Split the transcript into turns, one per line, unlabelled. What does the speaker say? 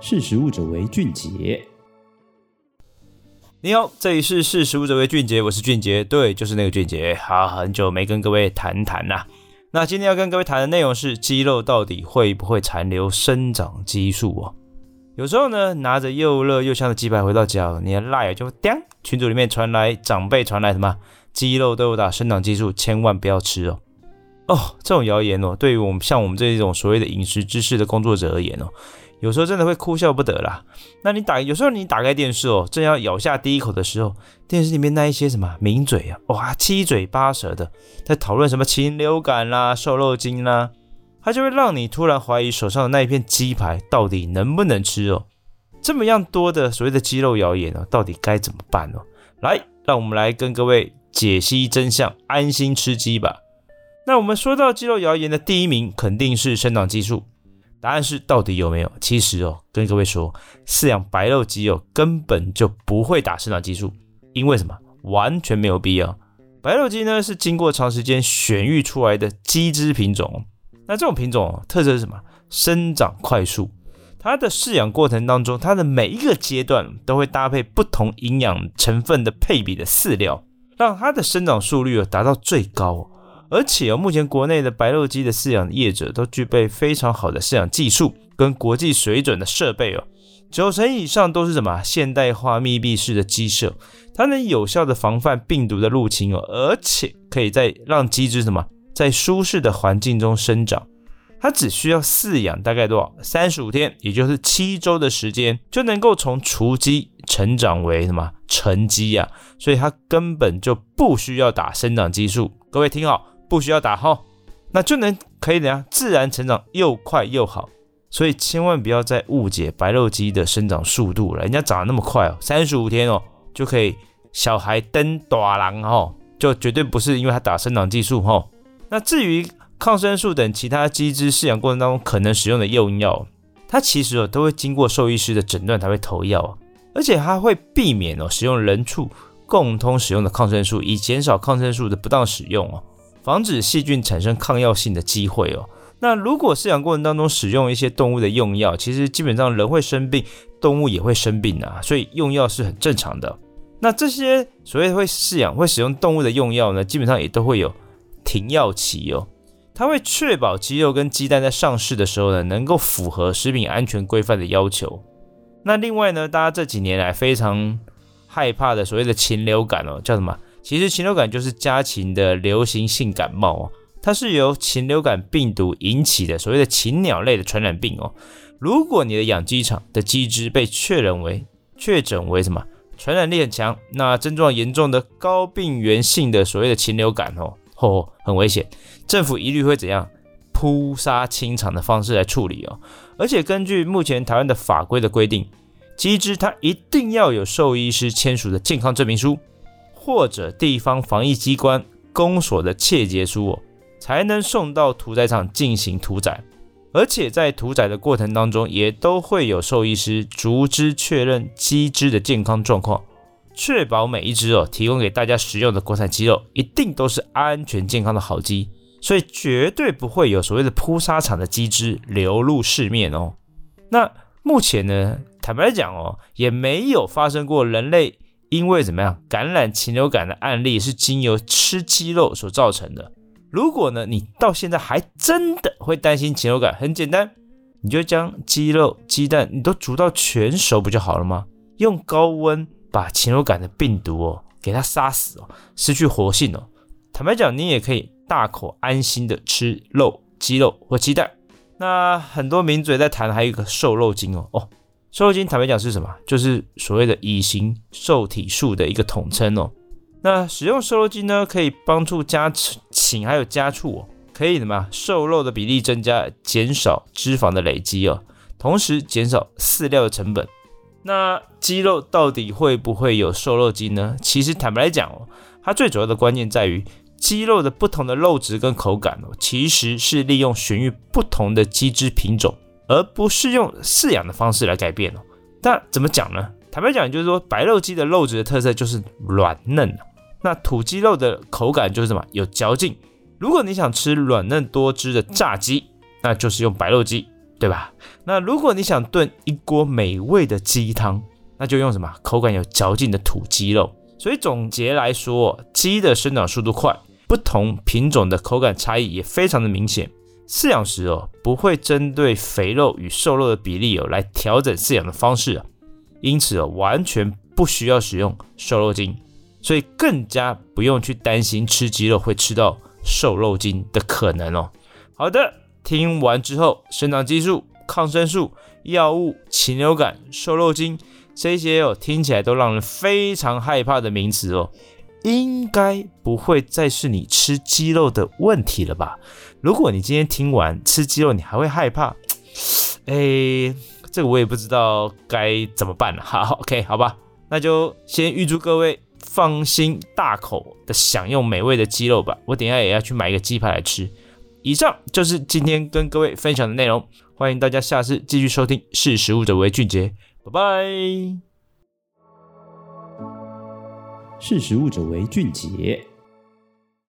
识食物者为俊杰。
你好，这里是识食物者为俊杰，我是俊杰，对，就是那个俊杰。好，很久没跟各位谈谈啦。那今天要跟各位谈的内容是肌肉到底会不会残留生长激素哦？有时候呢，拿着又热又香的鸡排回到家，你的赖就叮，群组里面传来长辈传来什么鸡肉都有打生长激素，千万不要吃哦。哦，这种谣言哦，对于我们像我们这种所谓的饮食知识的工作者而言哦。有时候真的会哭笑不得啦。那你打，有时候你打开电视哦，正要咬下第一口的时候，电视里面那一些什么名嘴啊，哇，七嘴八舌的在讨论什么禽流感啦、瘦肉精啦，它就会让你突然怀疑手上的那一片鸡排到底能不能吃哦。这么样多的所谓的鸡肉谣言哦，到底该怎么办哦？来，让我们来跟各位解析真相，安心吃鸡吧。那我们说到鸡肉谣言的第一名，肯定是生长激素。答案是到底有没有？其实哦，跟各位说，饲养白肉鸡哦，根本就不会打生长激素，因为什么？完全没有必要。白肉鸡呢是经过长时间选育出来的鸡只品种，那这种品种哦，特色是什么？生长快速。它的饲养过程当中，它的每一个阶段都会搭配不同营养成分的配比的饲料，让它的生长速率哦达到最高。而且哦，目前国内的白肉鸡的饲养业者都具备非常好的饲养技术跟国际水准的设备哦，九成以上都是什么？现代化密闭式的鸡舍，它能有效的防范病毒的入侵哦，而且可以在让鸡只什么？在舒适的环境中生长，它只需要饲养大概多少？三十五天，也就是七周的时间，就能够从雏鸡成长为什么？成鸡呀，所以它根本就不需要打生长激素，各位听好。不需要打号，那就能可以怎样自然成长又快又好，所以千万不要再误解白肉鸡的生长速度了，人家长得那么快哦，三十五天哦就可以小孩登大郎哦，就绝对不是因为他打生长激素哦。那至于抗生素等其他鸡只饲养过程当中可能使用的用药，它其实哦都会经过兽医师的诊断才会投药，而且它会避免哦使用人畜共通使用的抗生素，以减少抗生素的不当使用哦。防止细菌产生抗药性的机会哦。那如果饲养过程当中使用一些动物的用药，其实基本上人会生病，动物也会生病啊，所以用药是很正常的。那这些所谓会饲养、会使用动物的用药呢，基本上也都会有停药期哦。它会确保鸡肉跟鸡蛋在上市的时候呢，能够符合食品安全规范的要求。那另外呢，大家这几年来非常害怕的所谓的禽流感哦，叫什么？其实禽流感就是家禽的流行性感冒哦，它是由禽流感病毒引起的所谓的禽鸟类的传染病哦。如果你的养鸡场的鸡只被确认为确诊为什么传染力很强，那症状严重的高病原性的所谓的禽流感哦，哦很危险，政府一律会怎样扑杀清场的方式来处理哦。而且根据目前台湾的法规的规定，鸡只它一定要有兽医师签署的健康证明书。或者地方防疫机关公所的切结书，才能送到屠宰场进行屠宰，而且在屠宰的过程当中，也都会有兽医师逐只确认鸡只的健康状况，确保每一只哦提供给大家食用的国产鸡肉一定都是安全健康的好鸡，所以绝对不会有所谓的扑杀场的鸡只流入市面哦。那目前呢，坦白来讲哦，也没有发生过人类。因为怎么样，感染禽流感的案例是经由吃鸡肉所造成的。如果呢，你到现在还真的会担心禽流感，很简单，你就将鸡肉、鸡蛋你都煮到全熟不就好了吗？用高温把禽流感的病毒哦给它杀死哦，失去活性哦。坦白讲，你也可以大口安心的吃肉、鸡肉或鸡蛋。那很多名嘴在谈，还有一个瘦肉精哦哦。瘦肉精坦白讲是什么？就是所谓的乙型受体素的一个统称哦。那使用瘦肉精呢，可以帮助家禽还有家畜哦，可以什么？瘦肉的比例增加，减少脂肪的累积哦，同时减少饲料的成本。那鸡肉到底会不会有瘦肉精呢？其实坦白来讲哦，它最主要的关键在于鸡肉的不同的肉质跟口感哦，其实是利用选育不同的鸡只品种。而不是用饲养的方式来改变哦。那怎么讲呢？坦白讲，就是说白肉鸡的肉质的特色就是软嫩，那土鸡肉的口感就是什么？有嚼劲。如果你想吃软嫩多汁的炸鸡，那就是用白肉鸡；对吧？那如果你想炖一锅美味的鸡汤，那就用什么？口感有嚼劲的土鸡肉。所以总结来说，鸡的生长速度快，不同品种的口感差异也非常的明显。饲养时哦，不会针对肥肉与瘦肉的比例哦来调整饲养的方式啊，因此哦，完全不需要使用瘦肉精，所以更加不用去担心吃鸡肉会吃到瘦肉精的可能哦。好的，听完之后，生长激素、抗生素、药物、禽流感、瘦肉精。这些哦，听起来都让人非常害怕的名词哦，应该不会再是你吃鸡肉的问题了吧？如果你今天听完吃鸡肉，你还会害怕？哎，这个我也不知道该怎么办了。好，OK，好吧，那就先预祝各位放心大口的享用美味的鸡肉吧。我等下也要去买一个鸡排来吃。以上就是今天跟各位分享的内容，欢迎大家下次继续收听。识食物者为俊杰。拜拜。
识时务者为俊杰。